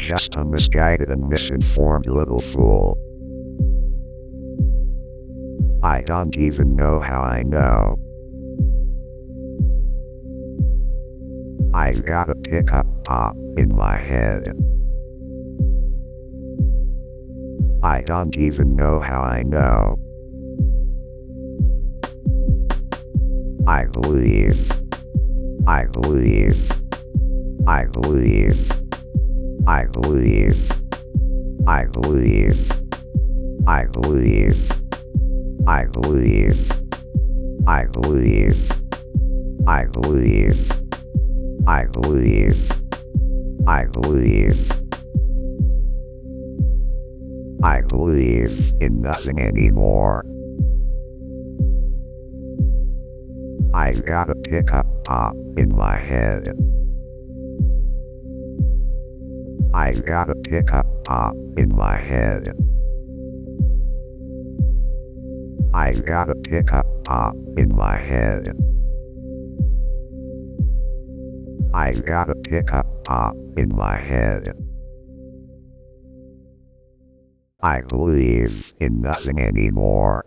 just a misguided and misinformed little fool. I don't even know how I know. I've got a pickup pop in my head. I don't even know how I know. I believe. I believe. I believe. I believe. I believe. I believe. I believe. I believe. I believe. I believe. I believe. I believe in nothing anymore. I've got a pickup pop in my head. I've got a pickup pop in my head. I've got a pickup pop in my head. I've got a pickup pop in my head. I believe in nothing anymore.